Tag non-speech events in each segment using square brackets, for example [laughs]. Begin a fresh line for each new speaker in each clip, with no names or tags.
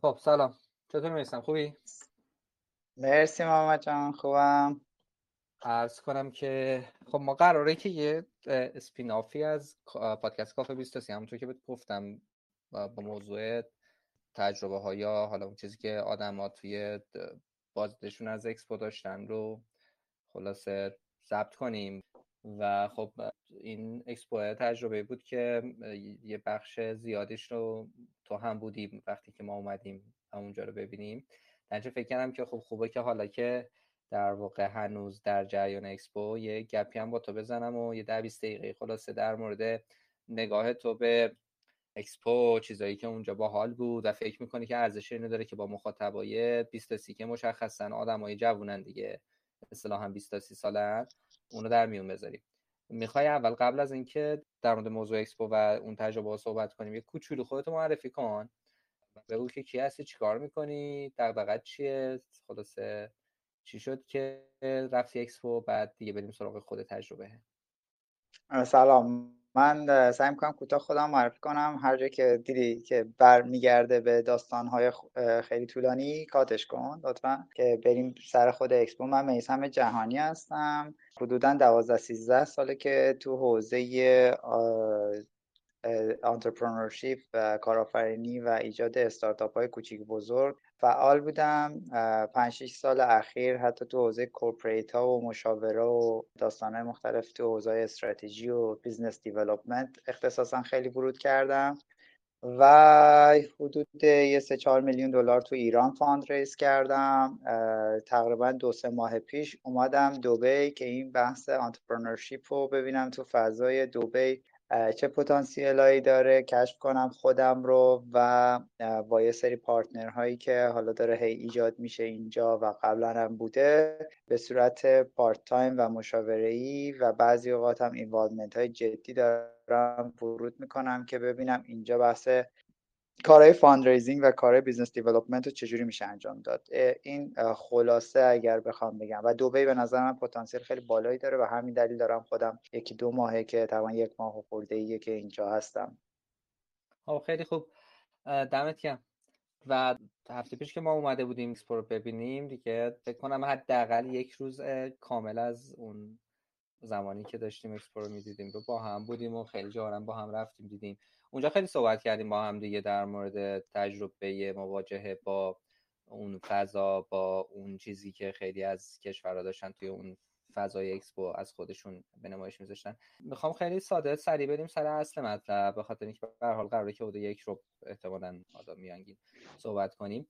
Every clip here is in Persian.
خب سلام. چطور میسم خوبی؟
مرسی محمد جان خوبم.
عرض کنم که خب ما قراره که یه spin-off ی از پادکست کافه 23 همونطور که بهت گفتم با موضوع تجربه ها یا حالا اون چیزی که آدم توی بازدیدشون از اکسپو داشتن رو خلاصه ضبط کنیم. و خب این اکسپو تجربه بود که یه بخش زیادش رو تو هم بودیم وقتی که ما اومدیم اونجا رو ببینیم. در فکر کردم که خب خوبه که حالا که در واقع هنوز در جریان اکسپو یه گپی هم با تو بزنم و یه ده 20 دقیقه خلاصه در مورد نگاه تو به اکسپو چیزایی که اونجا با حال بود و فکر می‌کنی که ارزش اینو داره که با مخاطبای 20 تا 30 که مشخصا آدمای جوونن دیگه. اصطلاحا 20 تا 30 سالن. اونو در میون بذاریم. می‌خوای اول قبل از اینکه در مورد موضوع اکسپو و اون تجربه صحبت کنیم یه کوچولو خودتو معرفی کن. بگو که کی هستی چیکار می‌کنی دغدغت چیه خلاصه چی شد که رفتی اکسپو بعد دیگه بریم سراغ خود تجربه.
سلام. من سعی می‌کنم کوتاه خودم معرفی کنم. هر جا که دیدی که برمیگرده به داستانهای خیلی طولانی cut ش کن لطفا. که بریم سر خود اکسپو. من میسم جهانی هستم. حدودا 12 13 ساله که تو حوزه entrepreneurship و کارآفرینی و ایجاد استارتاپ های کوچیک بزرگ فعال بودم. 5 6 سال اخیر حتی تو حوزه corporate ها و مشاوره و داستان های مختلف تو حوزه استراتژی و business development اختصاصا خیلی ورود کردم و حدود یه سه چهار میلیون دلار تو ایران fund raise کردم تقریبا دو سه ماه پیش اومدم دوبی که این بحث entrepreneurship رو ببینم تو فضای دوبی چه پتانسیلایی داره کشف کنم خودم رو و با یه سری partner هایی که حالا داره هی ایجاد میشه اینجا و قبلا هم بوده به صورت part-time و مشاوره ای و بعضی اوقات هم involvement های جدی دارم ورود می‌کنم که ببینم اینجا بحث کارهای fundraising و کارهای business development رو چجوری میشه انجام داد؟ این خلاصه اگر بخوام بگم. و دوبی به نظر من پتانسیل خیلی بالایی داره و همین دلیل دارم خودم یکی دو ماهه که تقریبا یک ماه خورده ایه که اینجا هستم.
خب خیلی خوب. دمت گرم. و هفته پیش که ما اومده بودیم اکسپو رو ببینیم دیگه فکر کنم حداقل یک روز کامل از اون زمانی که داشتیم اکسپو رو می‌دیدیم. با هم بودیم و خیلی جاها رم با هم رفتیم دیدیم. اونجا خیلی صحبت کردیم با هم دیگه در مورد تجربه مواجهه با اون فضا با اون چیزی که خیلی از کشورها داشتن توی اون فضای اکسپو از خودشون به نمایش میذاشتن. می‌خوام خیلی ساده سریع بریم سر اصل مطلب به خاطر اینکه به هر حال قراره که حدود یک رو احتمالاً آدم میانگین صحبت کنیم.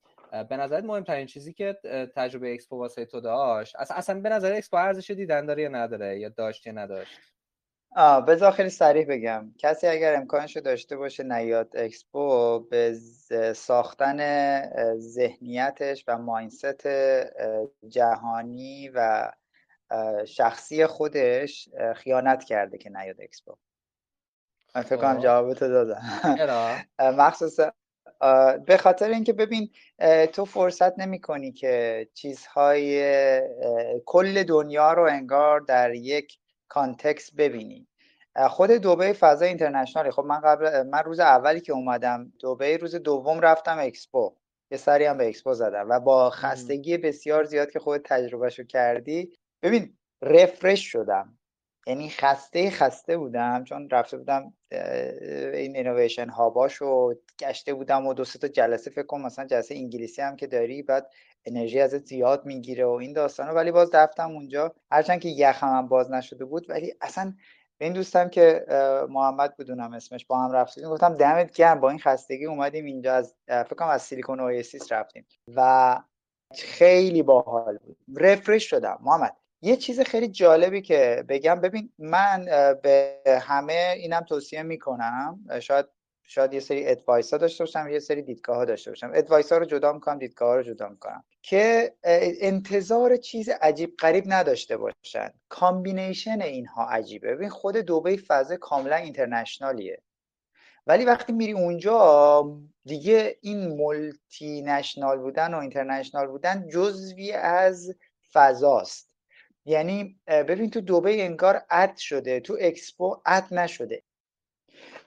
به نظرت مهمترین چیزی که تجربه اکسپو واسه تو داشت اصلا به نظرت اکسپو ارزش دیدن داره یا نداره یا داشت یا نداشت؟
آه بذار خیلی سریع بگم. کسی اگر امکانش داشته باشه نیاد اکسپو به ساختن ذهنیتش و mindset جهانی و شخصی خودش خیانت کرده که نیاد اکسپو. من فکر کنم خب. جوابتو دادم. [laughs] مخصوصا به خاطر اینکه ببین تو فرصت نمی کنی که چیزهای کل دنیا رو انگار در یک context ببینی. خود دوبی فضا international یه. خب من قبل من روز اولی که اومدم دوبی روز دوم رفتم اکسپو. یه سری هم به اکسپو زدم و با خستگی بسیار زیاد که خود تجربهشو کردی ببین refresh شدم. یعنی خسته خسته بودم چون رفته بودم این innovation hub اشو گشته بودم و دو تا جلسه فکر کنم مثلا جلسه انگلیسی هم که داری بعد انرژی ازت زیاد می‌گیره و این داستانه ولی باز رفتم اونجا. هرچند که یخم هم باز نشده بود ولی اصلا به این دوستم که محمد بدونم اسمش با هم رفتیم. گفتم دمت گرم با این خستگی اومدیم اینجا. از فکر کنم از سیلیکون اویسیس رفتیم. و خیلی باحال بود. refresh شدم. محمد یه چیز خیلی جالبی که بگم. ببین من به همه اینم توصیه می‌کنم. شاید شاید یه سری advice ها داشته باشم یه سری دیدگاه ها داشته باشم. advice ها رو جدا می‌کنم دیدگاه ها رو جدا می‌کنم. که انتظار چیز عجیب غریب نداشته باشن. combination اینها عجیبه. ببین خود دوبی فضا کاملا international یه. ولی وقتی میری اونجا دیگه این multinational بودن و international بودن جزوی از فضاست. یعنی ببین تو دوبی انگار add شده تو اکسپو add نشده.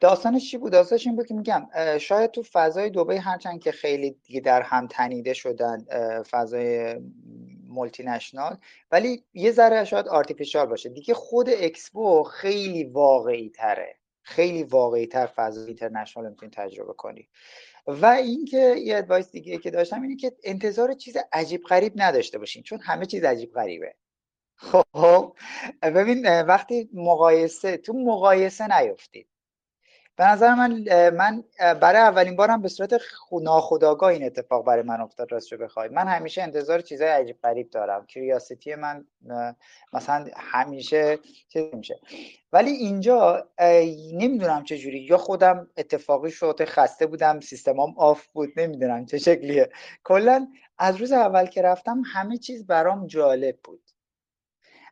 داستانش چی بود؟ داستانش این بود که میگم شاید تو فضای دوبی هرچند که خیلی دیگه در هم تنیده شدن فضای multinational ولی یه ذره شاید artificial باشه. دیگه خود اکسپو خیلی واقعی تره. خیلی واقعی تر فضای international می‌تونی تجربه کنی. و اینکه یه advice دیگه که داشتم اینه که انتظار چیز عجیب غریب نداشته باشین چون همه چیز عجیب غریبه. خب ببین وقتی مقایسه تو مقایسه نیفتید. به نظر من من برای اولین بارم به صورت ناخودآگاه این اتفاق برای من افتاد راست بخوای. من همیشه انتظار چیزای عجیب غریب دارم. کریاسیتی من مثلا همیشه چیز میشه. ولی اینجا نمی‌دونم چه جوری. یا خودم اتفاقی شده خسته بودم سیستمام آف بود نمی‌دونم چه شکلیه. کلا از روز اول که رفتم همه چیز برام جالب بود.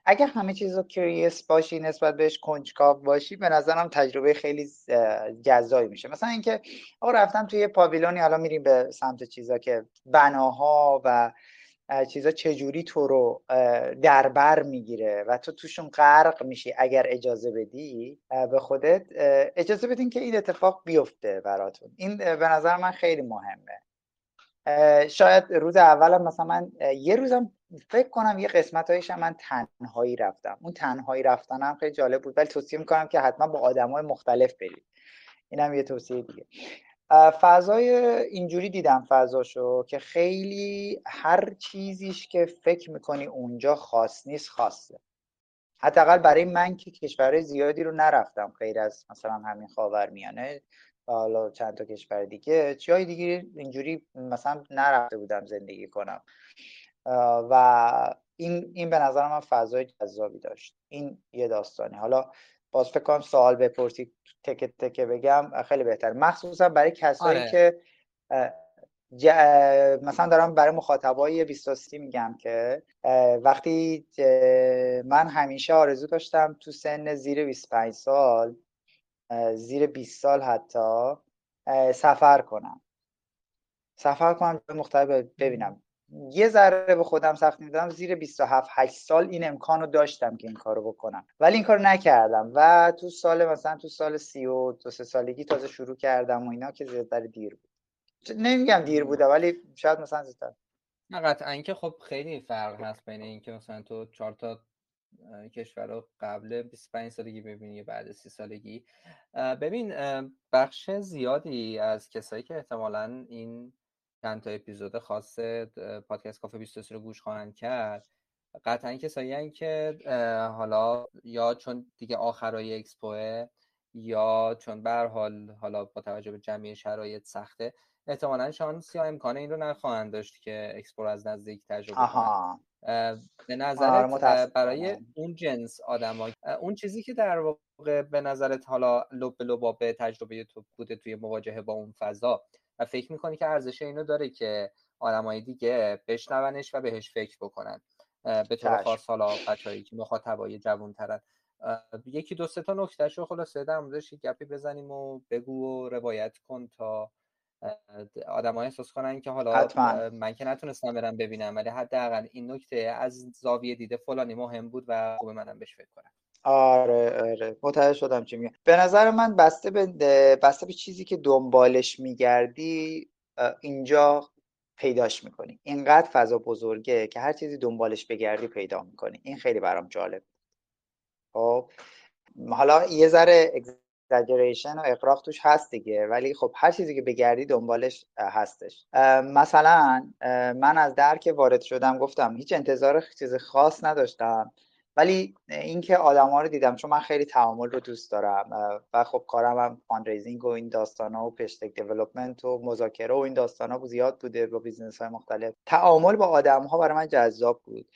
اگر همه چیز رو کریس باشی نسبت بهش کنجکاو باشی به نظرم تجربه خیلی جذابی میشه. مثلا اینکه آقا رفتم توی پاویلونی حالا میریم به سمت چیزا که بناها و چیزا چجوری تو رو در بر می‌گیره و تو توشون غرق میشی اگر اجازه بدی به خودت اجازه بدین که این اتفاق بیفته براتون. این به نظر من خیلی مهمه. شاید روز اولم مثلا من یه روزم فکر کنم یه قسمت هایش من تنهایی رفتم. اون تنهایی رفتنم خیلی جالب بود. ولی توصیه می‌کنم که حتما با آدم های مختلف برید. اینم یه توصیه دیگه. فضای اینجوری دیدم فضاشو که خیلی هر چیزیش که فکر می‌کنی اونجا خاص نیست خاصه. حداقل برای من که کشورهای زیادی رو نرفتم غیر از مثلا همین خاورمیانه. حالا چند تا کشور دیگه جای دیگه اینجوری مثلا نرفته بودم زندگی کنم. و این این به نظر من فضای جذابی داشت. این یه داستانی حالا باز فکر کنم سوال بپرسی تکه تکه بگم خیلی بهتر. مخصوصا برای کسایی آره. که مثلا دارم برای مخاطبای 23 میگم که وقتی من همیشه آرزو داشتم تو سن زیر 25 سال زیر 20 سال حتی سفر کنم. سفر کنم مختلف ببینم. یه ذره به خودم سخت می‌دادم زیر 27 8 سال این امکان رو داشتم که این کارو بکنم. ولی این کارو نکردم و تو سال مثلا تو سال 32 سه سالگی تازه شروع کردم و اینا که زیادتر دیر بود. نمیگم دیر بوده ولی شاید مثلا زودتر
نه قطعا که خب خیلی فرق هست بین اینکه مثلا تو چهار تا کشور رو قبل 25 سالگی ببینی بعد 30 سالگی. ببین بخش زیادی از کسایی که احتمالا این چند تا اپیزود خاص پادکست کافه 23 رو گوش خواهند کرد قطعا کسایی که حالا یا چون دیگه آخرای اکسپوه یا چون بر حال حالا با توجه به جمعی شرایط سخته احتمالا شانس یا امکان این رو نخواهند داشت که اکسپو از نزدیک تجربه کنند. به نظرت آره، برای اون جنس آدم اون چیزی که در واقع به نظرت حالا لب به تجربه تو بوده توی مواجهه با اون فضا و فکر می‌کنی که ارزش اینو داره که آدمای دیگه بشنونش و بهش فکر بکنن. به طور خاص حالا بچه‌ای که مخاطبای جوان ترن یکی دو سه تا نکتهش رو خلاصه در موردش گپی بزنیم و بگو و روایت کن تا آدمای احساس کنن که حالا من که نتونستم برم ببینم ولی حداقل این نکته از زاویه دیده فلانی مهم بود و خوب منم بهش فکر کنم.
آره آره. متوجه شدم چی میگم به نظر من بسته به بسته به چیزی که دنبالش میگردی اینجا پیداش می‌کنی. اینقدر فضا بزرگه که هر چیزی دنبالش بگردی پیدا می‌کنی. این خیلی برام جالب خب حالا یه ذره exaggeration و اغراق توش هست دیگه. ولی خب هر چیزی که بگردی دنبالش هستش. مثلا من از در که وارد شدم گفتم هیچ انتظار چیز خاص نداشتم. ولی اینکه آدما رو دیدم چون من خیلی تعامل رو دوست دارم و خب کارم هم fundraising و این داستان ها و product development و مذاکره و این داستان ها زیاد بوده با business های مختلف. تعامل با آدم ها برای من جذاب بود.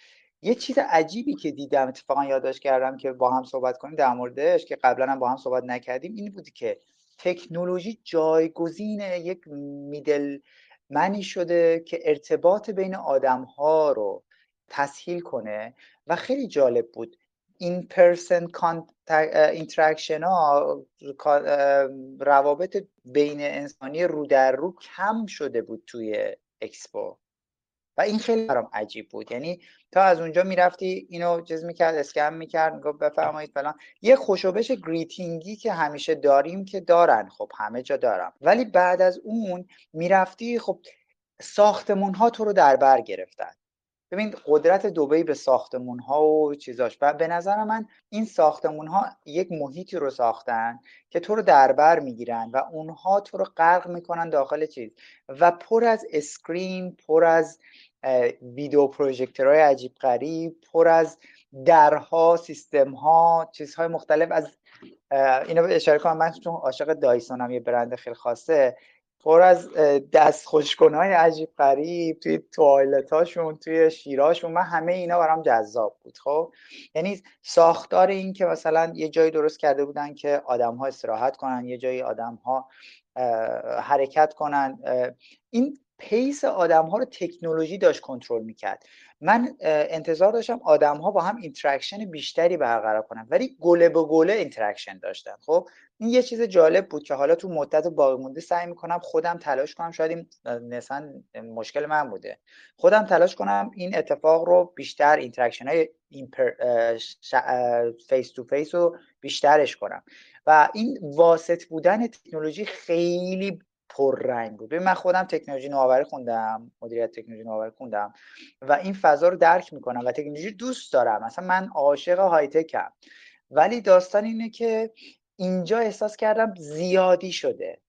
یه چیز عجیبی که دیدم اتفاقا یادداشت کردم که با هم صحبت کنیم در موردش که قبلا هم با هم صحبت نکردیم این بود که تکنولوژی جایگزین یک middleman ی شده که ارتباط بین آدم ها رو تسهیل کنه و خیلی جالب بود. in-person interaction ها روابط بین انسانی رو در رو کم شده بود توی اکسپو. و این خیلی برام عجیب بود. یعنی تا از اونجا می‌رفتی اینو چیز می‌کرد اسکن می‌کرد گفت بفرمایید فلان. یه خوشوبش گریتینگی که همیشه داریم که دارن. خب همه جا دارم. ولی بعد از اون می‌رفتی خب ساختمون ها تو رو در بر گرفتن. ببین قدرت دوبی به ساختمون ها و چیزاش. و به نظر من این ساختمون ها یک محیطی رو ساختن که تو رو دربر می‌گیرن و اونها تو رو غرق می‌کنن داخل چیز. و پر از screen پر از ویدیو پروژکتورهای عجیب غریب پر از درها سیستم ها چیزهای مختلف. از اینو اشاره کنم من چون عاشق دایسون یه برند خیلی خاصه. پر از دست های عجیب غریب توی توالت هاشون توی شیراشون من همه اینا برام جذاب بود خب؟ یعنی ساختار این که مثلا یه جایی درست کرده بودن که آدم ها استراحت کنن یه جایی آدم ها حرکت کنن این pace آدم ها رو تکنولوژی داشت کنترل می‌کرد. من انتظار داشتم آدم ها با هم interaction بیشتری برقرار کنن ولی گله به گله interaction داشتن. خب این یه چیز جالب بود که حالا تو مدت باقی مونده سعی می‌کنم خودم تلاش کنم شاید این مشکل من بوده. خودم تلاش کنم این اتفاق رو بیشتر interaction های face to face رو بیشترش کنم. و این واسط بودن تکنولوژی خیلی پررنگ بود. من خودم تکنولوژی نوآوری خوندم مدیریت تکنولوژی نوآوری خوندم و این فضا رو درک می‌کنم و تکنولوژی دوست دارم. مثلا من عاشق های تکم ولی داستان اینه که اینجا احساس کردم زیادی شده.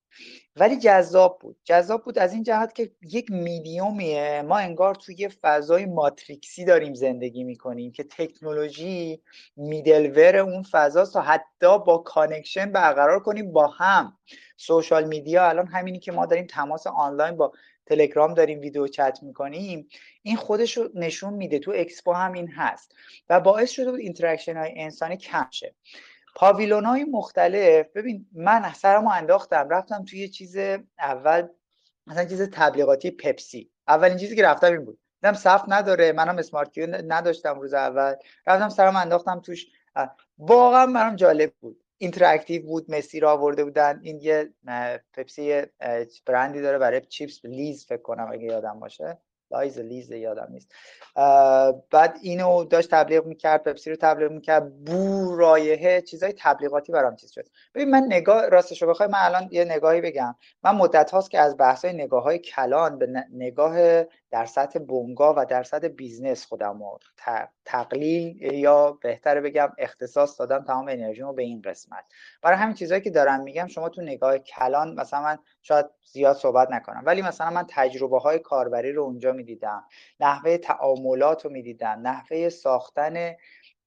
ولی جذاب بود. جذاب بود از این جهت که یک میدیومیه. ما انگار توی فضای ماتریکسی داریم زندگی می‌کنیم که تکنولوژی middleware اون فضاست تا حتی با connection برقرار کنیم با هم. social media الان همینی که ما داریم تماس آنلاین با تلگرام داریم ویدیو چت می‌کنیم این خودش رو نشون میده. تو اکسپو هم این هست و باعث شده بود interaction های انسانی کم شه. پاویلون های مختلف ببین من سرمو انداختم رفتم توی چیز اول مثلا چیز تبلیغاتی پپسی. اولین چیزی که رفتم این بود. دیدم صف نداره منم smart queue نداشتم روز اول. رفتم سرم انداختم توش. واقعا برام جالب بود. interactive بود مسی را آورده بودن. این یه پپسی برندی داره برای چیپس لیز فکر کنم اگه یادم باشه. لایز لیز یادم نیست. بعد اینو داشت تبلیغ می‌کرد پپسی رو تبلیغ می‌کرد. بو رایحه چیزای تبلیغاتی برام چیز شد. ببین من نگاه راستش رو بخوای من الان یه نگاهی بگم. من مدت هاست که از بحث های نگاه های کلان به نگاه در سطح بنگاه و در سطح business خودم رو تقلیل یا بهتره بگم اختصاص دادم تمام انرژیمو به این قسمت. برای همین چیزهایی که دارم میگم شما تو نگاه کلان مثلا من شاید زیاد صحبت نکنم ولی مثلا من تجربه های کاربری رو اونجا می‌دیدم نحوه تعاملات رو می‌دیدم نحوه ساختن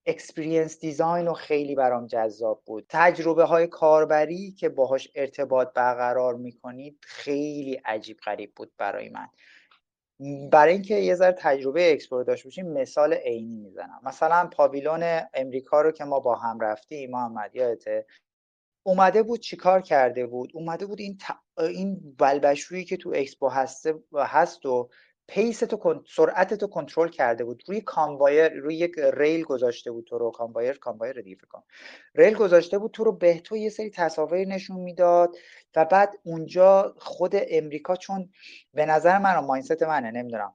experience design رو خیلی برام جذاب بود. تجربه های کاربری که باهاش ارتباط برقرار می‌کنید خیلی عجیب غریب بود برای من. برای اینکه یه ذره تجربه اکسپو رو داشته باشیم مثال عینی می‌زنم. مثلا پاویلون امریکا رو که ما با هم رفتیم محمد یادته اومده بود چیکار کرده بود؟ اومده بود این این بلبشویی که تو اکسپو هسته هست و pace تو سرعت تو کنترل کرده بود. روی conveyor روی یک ریل گذاشته بود تو رو. conveyor conveyor دیگه فکر ریل گذاشته بود تو رو. به تو یه سری تصاویر نشون می‌داد و بعد اونجا خود امریکا چون به نظر من ماینست منه نمی‌دونم.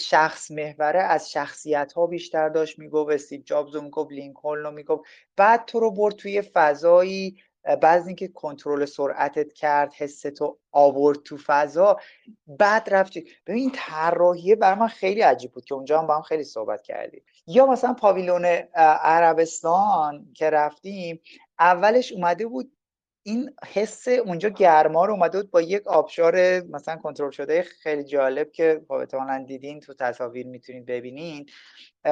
شخص محوره از شخصیت ها بیشتر داشت. می‌گفت استیو جابز رو می‌گفت لینکلن رو می‌گفت. بعد تو رو برد توی فضایی بعد اینکه کنترل سرعتت کرد حستو آورد تو فضا بعد رفتی. ببین طراحیه برای من خیلی عجیب بود که اونجا هم با هم خیلی صحبت کردیم. یا مثلا پاویلون عربستان که رفتیم اولش اومده بود این حس اونجا گرما رو اومده بود با یک آبشار مثلا کنترل شده خیلی جالب که خب احتمالا دیدین تو تصاویر می‌تونید ببینین.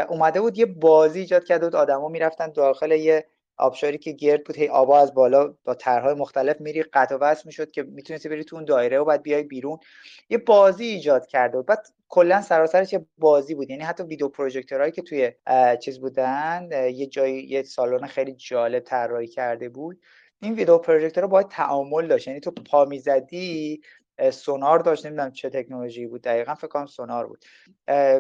اومده بود یه بازی ایجاد کرده بود آدما می‌رفتن داخل یه آبشاری که گرد بود هی آبا از بالا با طرحهای مختلف میری قطع وصل می‌شد که می‌تونستی بری تو اون دایره و بعد بیای بیرون. یه بازی ایجاد کرده بود. بعد کلا سراسرش یه بازی بود. یعنی حتی ویدیو پروژکتورهایی که توی چیز بودن یه جای یه سالن خیلی جالب طراحی کرده بود. این ویدیو پروژکتور باید تعامل داشت. یعنی تو پا می‌زدی سونار داشت. نمی‌دونم چه تکنولوژی بود. دقیقا فکر کنم سونار بود.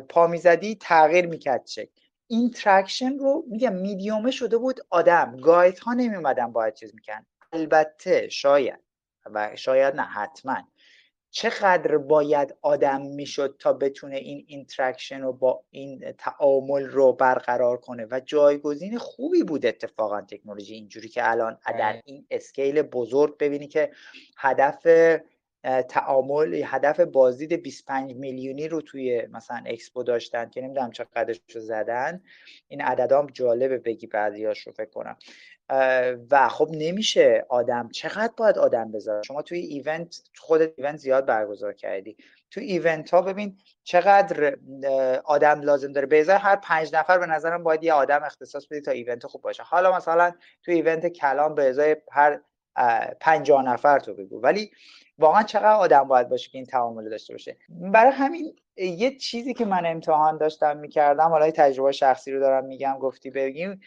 پا می‌زدی تغییر می‌کرد شکل. interaction رو میگم میدیومه شده بود آدم. guide ها نمیومدن باید چیز میکن البته شاید و شاید نه حتما. چقدر باید آدم می‌شد تا بتونه این interaction رو با این تعامل رو برقرار کنه؟ و جایگزین خوبی بود اتفاقا تکنولوژی. اینجوری که الان در این scale بزرگ ببینی که هدف تعامل هدف بازدید 25 میلیونی رو توی مثلا اکسپو داشتن که نمی‌دونم چقدرش رو زدن. این عددام جالبه بگی بعضیاش رو فکر کنم. و خب نمیشه آدم چقدر باید آدم بذاره؟ شما توی event خودت event زیاد برگزار کردی. تو event ها ببین چقدر آدم لازم داره. به هر پنج نفر به نظرم باید یه آدم اختصاص بدی تا event خوب باشه. حالا مثلا تو ایونت کلام به ازای هر پنجاه نفر تو بگو. ولی واقعا چقدر آدم باید باشه که این تعامل داشته باشه؟ برای همین یه چیزی که من امتحان داشتم می‌کردم حالا تجربه شخصی رو دارم میگم گفتی بگیم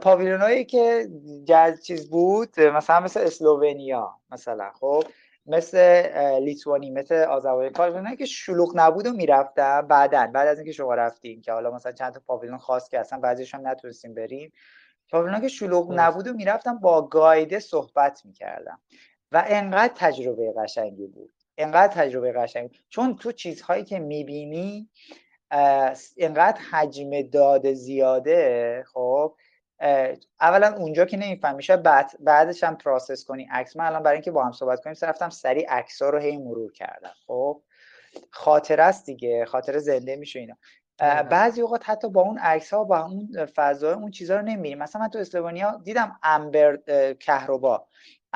پاویلونایی که جز چیز بود مثلا مثل اسلوونیا مثلا خب؟ مثل لیتوانی مثل آذربایجان که شلوغ نبود و می‌رفتم بعدا بعد از اینکه شما رفتیم که حالا مثلا چند تا پاویلون خاص که اصلا بعضیش هم نتونستیم بریم. پاویلونا که شلوغ نبود و می‌رفتم با گایده صحبت می‌کردم. و انقدر تجربه قشنگی بود. انقدر تجربه قشنگی چون تو چیزهایی که می‌بینی انقدر حجم داده زیاده خب اولا اونجا که نمی‌فهمی میشه بعد بعدش هم پروسس کنی عکس. من الان برای اینکه با هم صحبت کنیم رفتم سریع عکس رو هی مرور کردم خب. خاطر است دیگه خاطر زنده میشه اینا. بعضی اوقات حتی با اون عکس ها با اون فضای اون چیزا رو نمیریم مثلا من تو اسلوونیا دیدم امبر کهربا.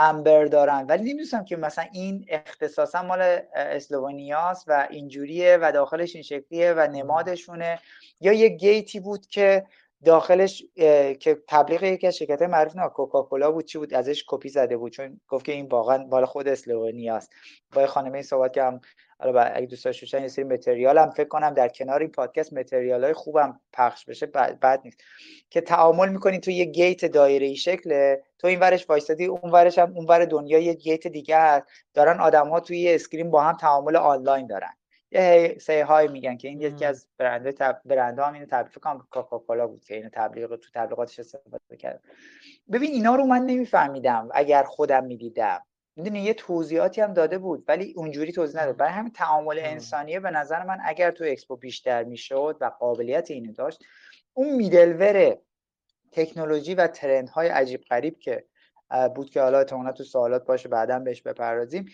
امبر دارن. ولی نمی‌دونستم که مثلا این اختصاصا مال اسلوونیاست و اینجوریه و داخلش این شکلیه و نمادشونه. یا یه گیتی بود که داخلش که تبلیغ یکی از شرکت معروف نه کوکاکولا بود چی بود؟ ازش کپی زده بود چون گفت که این واقعا بالا خود اسلوونیاست. با خانم این صحبت که هم حالا اگه دوست داشته یه سری material هم فکر کنم در کنار این پادکست material های خوبم پخش بشه بد نیست. که تعامل می‌کنی تو یه gate دایره ای شکله تو این ورش وایستادی اون ورش هم اون ور دنیا یه gate دیگه هست. دارن آدم ها توی یه screen با هم تعامل آنلاین دارن. say hi میگن که این یکی از برند تب... برند هم اینو تبلیغ کنم کوکاکولا بود که اینو تبلیغ تو تبلیغاتش استفاده کرد. ببین اینا رو من نمیفهمیدم اگر خودم می‌دیدم. می‌دونی یه توضیحاتی هم داده بود ولی اونجوری توضیح نداد. برای همین تعامل انسانیه به نظر من اگر تو اکسپو بیشتر می‌شد و قابلیت اینو داشت اون میدلور تکنولوژی و ترند های عجیب غریب که بود که حالا احتمالا تو سوالات باشه بعدا بهش بپردازیم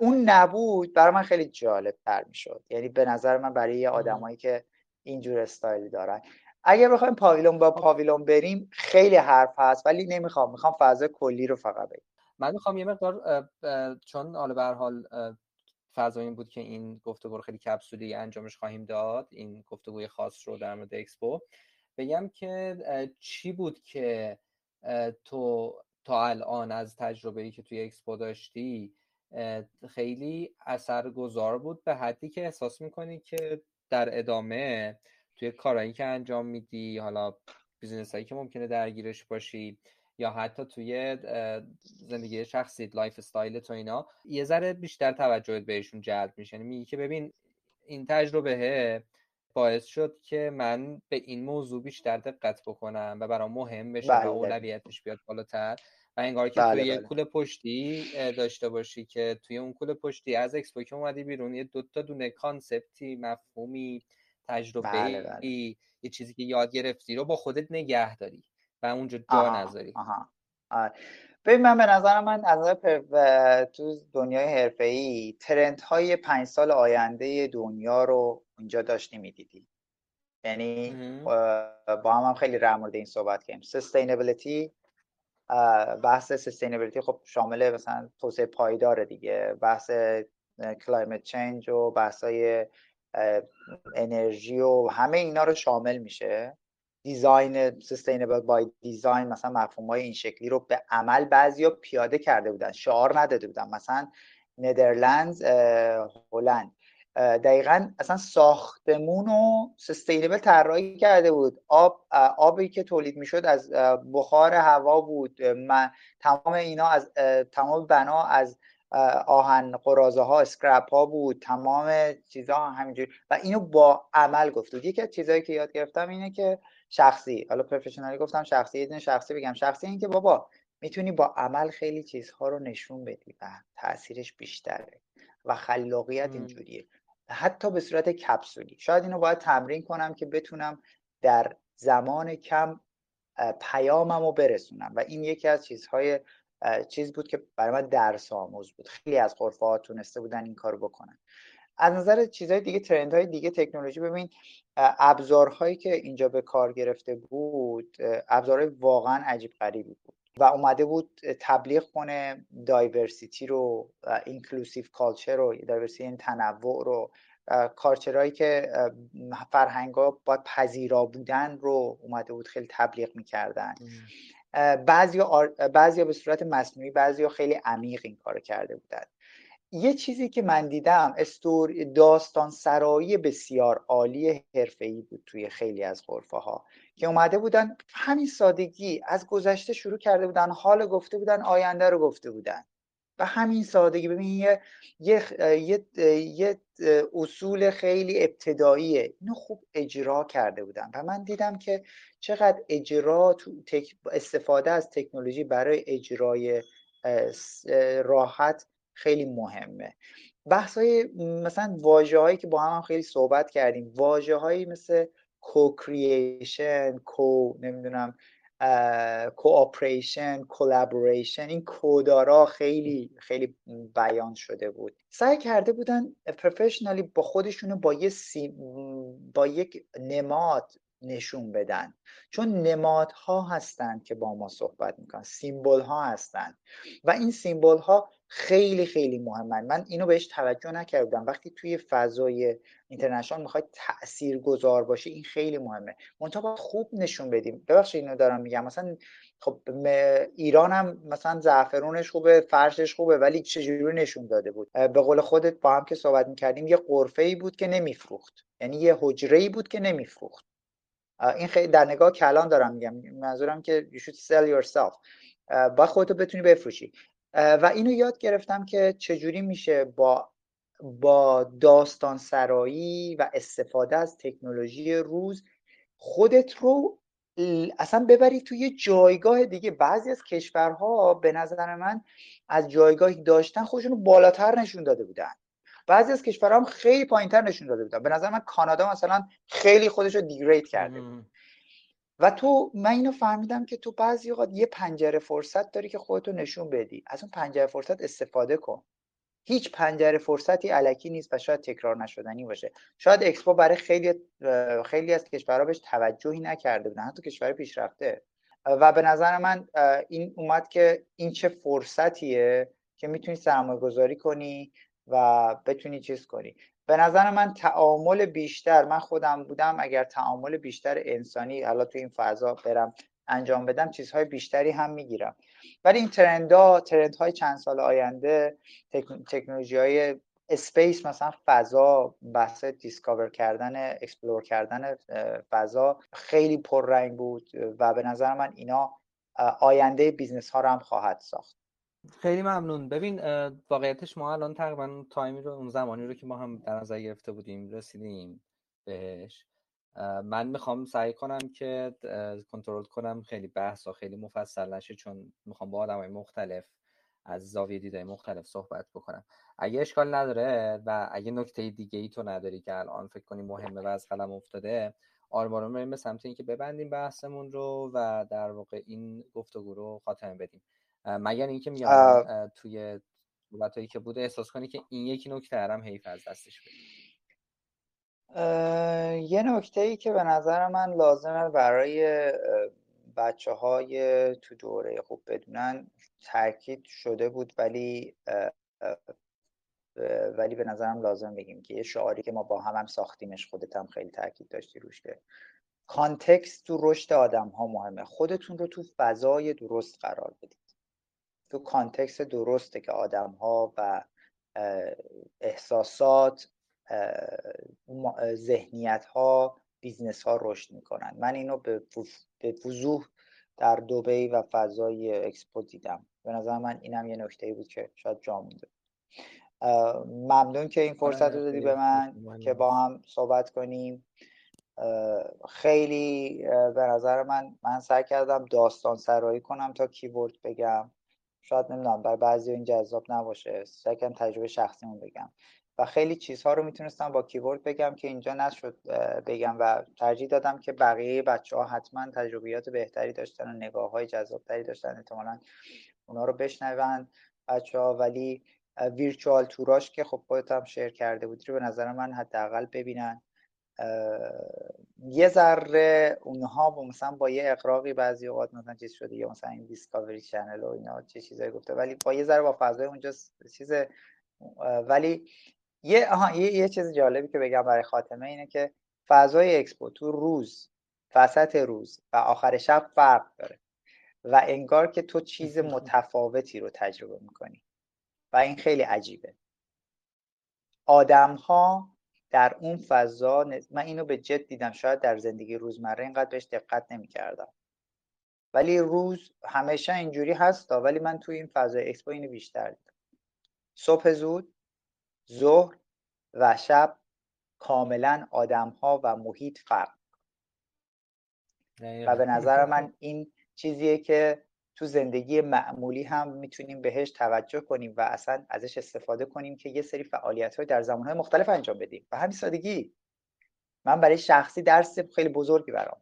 اون نبود برای من خیلی جالب تر می‌شد. یعنی به نظر من برای یه آدمایی که اینجور استایلی دارن. اگر بخوایم پاویلون با پاویلون بریم خیلی حرف هست ولی نمی‌خوام. می‌خوام فضای کلی رو فقط بگم.
من می‌خوام یه مقدار چون حالا به حال فضا این بود که این گفتگو رو خیلی کپسولی انجامش خواهیم داد این گفتگوی خاص رو در مورد اکسپو. بگم که چی بود که تو تا الان از تجربه ای که توی اکسپو داشتی خیلی اثرگذار بود به حدی که احساس می‌کنی که در ادامه توی کارهایی که انجام میدی حالا business هایی که ممکنه درگیرش باشی یا حتی توی زندگی شخصی lifestyle تو اینا یه ذره بیشتر توجهت بهشون جلب میشه یعنی میگی که ببین این تجربه باعث شد که من به این موضوع بیشتر دقت بکنم و برام مهم بشه و بله. اولویتش بیاد بالاتر و انگار که بله توی بله. کوله پشتی داشته باشی که توی اون کوله پشتی از اکسپو که اومدی بیرون یه دوتا دونه concept ی مفهومی تجربه بله بله. یه چیزی که یاد گرفتی رو با خودت نگه داری و اونجا جا نذاری
آره. ببین من به نظر من از تو دنیای حرفه‌ای ترند های پنج سال آینده دنیا رو اینجا داشتی می‌دیدی یعنی با هم, هم خیلی در مورد این صحبت کردیم سستینبلیتی بحث سستینبلیتی خب شامل مثلا توسعه پایدار دیگه. بحث climate change و بحث های انرژی و همه اینا رو شامل میشه. design sustainable by design مثلا مفهوم های این شکلی رو به عمل بعضیا پیاده کرده بودن. شعار نداده بودن. مثلا ندرلند هلند. دقیقا اصلا ساختمون و sustainable طراحی کرده بود. آب آبی که تولید می‌شد از بخار هوا بود. من تمام اینا از تمام بنا از آهن قرازه ها اسکرپ ها بود. تمام چیزها همینجوری. و اینو با عمل گفت یکی از چیزهایی که یاد گرفتم اینه که شخصی. حالا پروفشنالی گفتم شخصی یه شخصی بگم. شخصی این که بابا می‌تونی با عمل خیلی چیزها رو نشون بدی و تاثیرش بیشتره و خلاقیت اینجوریه. حتی به صورت کپسولی. شاید اینو باید تمرین کنم که بتونم در زمان کم پیامم رو برسونم. و این یکی از چیزهای چیز بود که برای من درس آموز بود. خیلی از غرفه ها تونسته بودن این کارو بکنن. از نظر چیزهای دیگه trend های دیگه تکنولوژی ببین ابزارهایی که اینجا به کار گرفته بود ابزارهای واقعا عجیب غریبی بود. و اومده بود تبلیغ کنه diversity رو inclusive culture رو diversity این تنوع رو. کارچرهایی که فرهنگ ها باید پذیرا بودن رو اومده بود خیلی تبلیغ می‌کردن. بعضی بعضی به صورت مصنوعی بعضی خیلی عمیق این کار کرده بودن. یه چیزی که من دیدم استور داستان سرایی بسیار عالی حرفه‌ای بود توی خیلی از غرفه ها که اومده بودن همین سادگی از گذشته شروع کرده بودن حال گفته بودن آینده رو گفته بودن. و همین سادگی ببین یه یه, یه, اصول خیلی ابتداییه. اینو خوب اجرا کرده بودن. و من دیدم که چقدر اجرا استفاده از تکنولوژی برای اجرای راحت خیلی مهمه. بحث های مثلا واجه هایی که با هم, خیلی صحبت کردیم. واجه هایی مثل کو کریشن کو نمی‌دونم cooperation collaboration این keyword ا را خیلی خیلی بیان شده بود. سعی کرده بودن professional ی با خودشونو با یه با یک نماد نشون بدن. چون نمادها هستند که با ما صحبت می‌کنن symbol ها هستند. و این symbol ها خیلی خیلی مهمن. من اینو بهش توجه نکردم. وقتی توی فضای international می‌خوای تأثیر گذار باشه این خیلی مهمه. منتها باید خوب نشون بدیم. ببخشید اینو دارم میگم. مثلا خب ایران هم مثلا زعفرونش خوبه فرشش خوبه ولی چجوری نشون داده بود؟ به قول خودت با هم که صحبت می‌کردیم یه قرفه ای بود که نمیفروخت. یعنی یه حجره ای بود که نمیفروخت. این خیلی در نگاه کلان دارم میگم. منظورم که you should sell yourself. با خودتو بتونی بفروشی. و اینو یاد گرفتم که چجوری میشه با با داستان سرایی و استفاده از تکنولوژی روز خودت رو اصلا ببری توی جایگاه دیگه. بعضی از کشورها به نظر من از جایگاهی داشتن خودشون رو بالاتر نشون داده بودن. بعضی از کشورها هم خیلی پایینتر نشون داده بودن. به نظر من کانادا مثلا خیلی خودش رو دیگریت کرده بود. و تو من اینو فهمیدم که تو بعضی اوقات یه پنجره فرصت داری که خودتو نشون بدی. از اون پنجره فرصت استفاده کن. هیچ پنجره فرصتی علکی نیست و شاید تکرار نشدنی باشه. شاید اکسپو برای خیلی خیلی از کشورها بهش توجهی نکرده بودن. حتی کشور پیشرفته. و به نظر من این اومد که این چه فرصتیه که می‌تونی سرمایه گذاری کنی و بتونی چیز کنی. به نظر من تعامل بیشتر من خودم بودم اگر تعامل بیشتر انسانی حالا تو این فضا برم انجام بدم چیزهای بیشتری هم می‌گیرم. ولی این ترندها ترندهای چند سال آینده تکنولوژی های space مثلا فضا بحث discover کردن explore کردن فضا خیلی پررنگ بود و به نظر من اینا آینده business ها رو هم خواهد ساخت.
خیلی ممنون. ببین واقعیتش ما الان تقریبا time ی رو اون زمانی رو که ما هم در نظر گرفته بودیم رسیدیم بهش. من می‌خوام سعی کنم که کنترل کنم خیلی بحث و خیلی مفصل نشه چون می‌خوام با آدم های مختلف از زاویه دیده مختلف صحبت بکنم. اگه اشکال نداره و اگه نکته دیگه ای تو نداری که الان فکر کنی مهمه و از قلم افتاده آرمارون بریم به سمت اینکه ببندیم بحثمون رو و در واقع این گفتگو رو خاتمه بدیم. مگر اینکه میگم توی صحبتایی که بوده احساس کنی که این یکی نکته هم حیف از دستش بدیم
یه نکته ای که به نظر من لازمه برای بچه های تو دوره خوب بدونن تاکید شده بود ولی ولی به نظرم لازم بگیم که یه شعاری که ما با هم هم ساختیمش خودت هم خیلی تاکید داشتی روش که context تو رشد آدم ها مهمه. خودتون رو تو فضای درست قرار بدید. تو context درسته که آدم ها و احساسات ذهنیت ها business ها رشد می‌کنن. من اینو به وضوح در دوبی و فضای اکسپو دیدم. به نظر من اینم یه نکته بود که شاید جا مونده. ممنون که این فرصت رو دادی به من که با هم صحبت کنیم. خیلی به نظر من من سعی کردم داستان سرایی کنم تا keyword بگم. شاید نمی‌دونم برای بعضی این جذاب نباشه. سکن تجربه شخصیمون بگم. و خیلی چیزها رو می‌تونستم با keyword بگم که اینجا نشد بگم و ترجیح دادم که بقیه بچه ها حتما تجربیات بهتری داشتن و نگاه های جذابتری داشتن. احتمالا اونا رو بشنون بچه ها ولی virtual tour اش که خب خودت هم share کرده بودی رو به نظر من حداقل ببینن. یه ذره اونها با مثلا با یه اغراقی بعضی اوقات مثلا چیز شده یا مثلا این Discovery Channel و اینا چه چیزایی گفته ولی با یه ذره با فضای اونجا چیز ولی یه آها یه, یه چیز جالبی که بگم برای خاتمه اینه که فضای اکسپو تو روز وسط روز و آخر شب فرق داره و انگار که تو چیز متفاوتی رو تجربه می‌کنی و این خیلی عجیبه. آدم ها در اون فضا من اینو به جد دیدم. شاید در زندگی روزمره اینقدر بهش دقت نمی‌کردم. ولی روز همیشه اینجوری هست ولی من توی این فضای اکسپو اینو بیشتر دیدم. صبح زود ظهر و شب کاملا آدم ها و محیط فرق. و به نظر من این چیزیه که تو زندگی معمولی هم می‌تونیم بهش توجه کنیم و اصلا ازش استفاده کنیم که یه سری فعالیت های در زمان های مختلف انجام بدیم و همین سادگی من برای شخصی درس خیلی بزرگی برام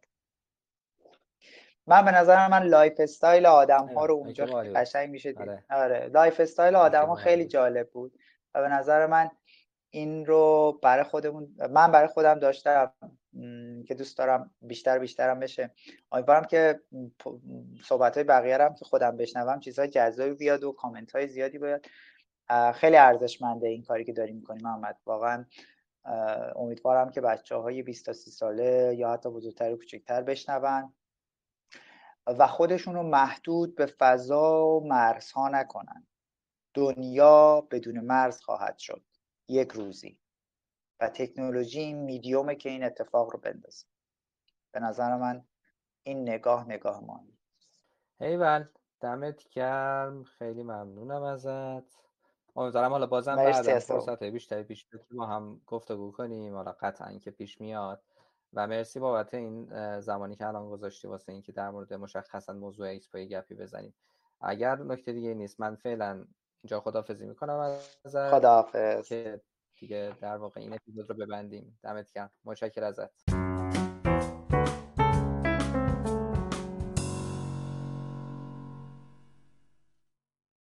من به نظر من lifestyle آدم ها رو اونجا قشنگ میشه دید آره. آره. lifestyle آدم ها خیلی جالب بود و به نظر من این رو برای خودمون من برای خودم داشتم که دوست دارم بیشتر بیشترم بشه. امیدوارم که صحبت های بقیه هم که خودم بشنوم چیزهای جذابی بیاد و کامنت های زیادی بیاد. خیلی ارزشمنده این کاری که داریم می‌کنیم محمد. واقعا امیدوارم که بچه های 20 تا 30 ساله یا حتی بزرگتر و کوچکتر بشنون و خودشون رو محدود به فضا و مرزها نکنن. دنیا بدون مرز خواهد شد. یک روزی. و تکنولوژی این میدیومه که این اتفاق رو بندازه. به نظر من این نگاه نگاه ما
ایول دمت گرم. خیلی ممنونم ازت. امیدوارم حالا بازم بعد فرصت بیشتری پیش ما هم گفتگو کنیم. حالا قطعا که پیش میاد. و مرسی بابت این زمانی که الان گذاشتی واسه اینکه در مورد مشخصا موضوع اکسپو گپی بزنیم. اگر نکته دیگه نیست من فعلا اینجا خدافظی می‌کنم
از خداحافظ.
که دیگه در واقع این اپیزود رو ببندیم. دمت گرم. متشکر ازت.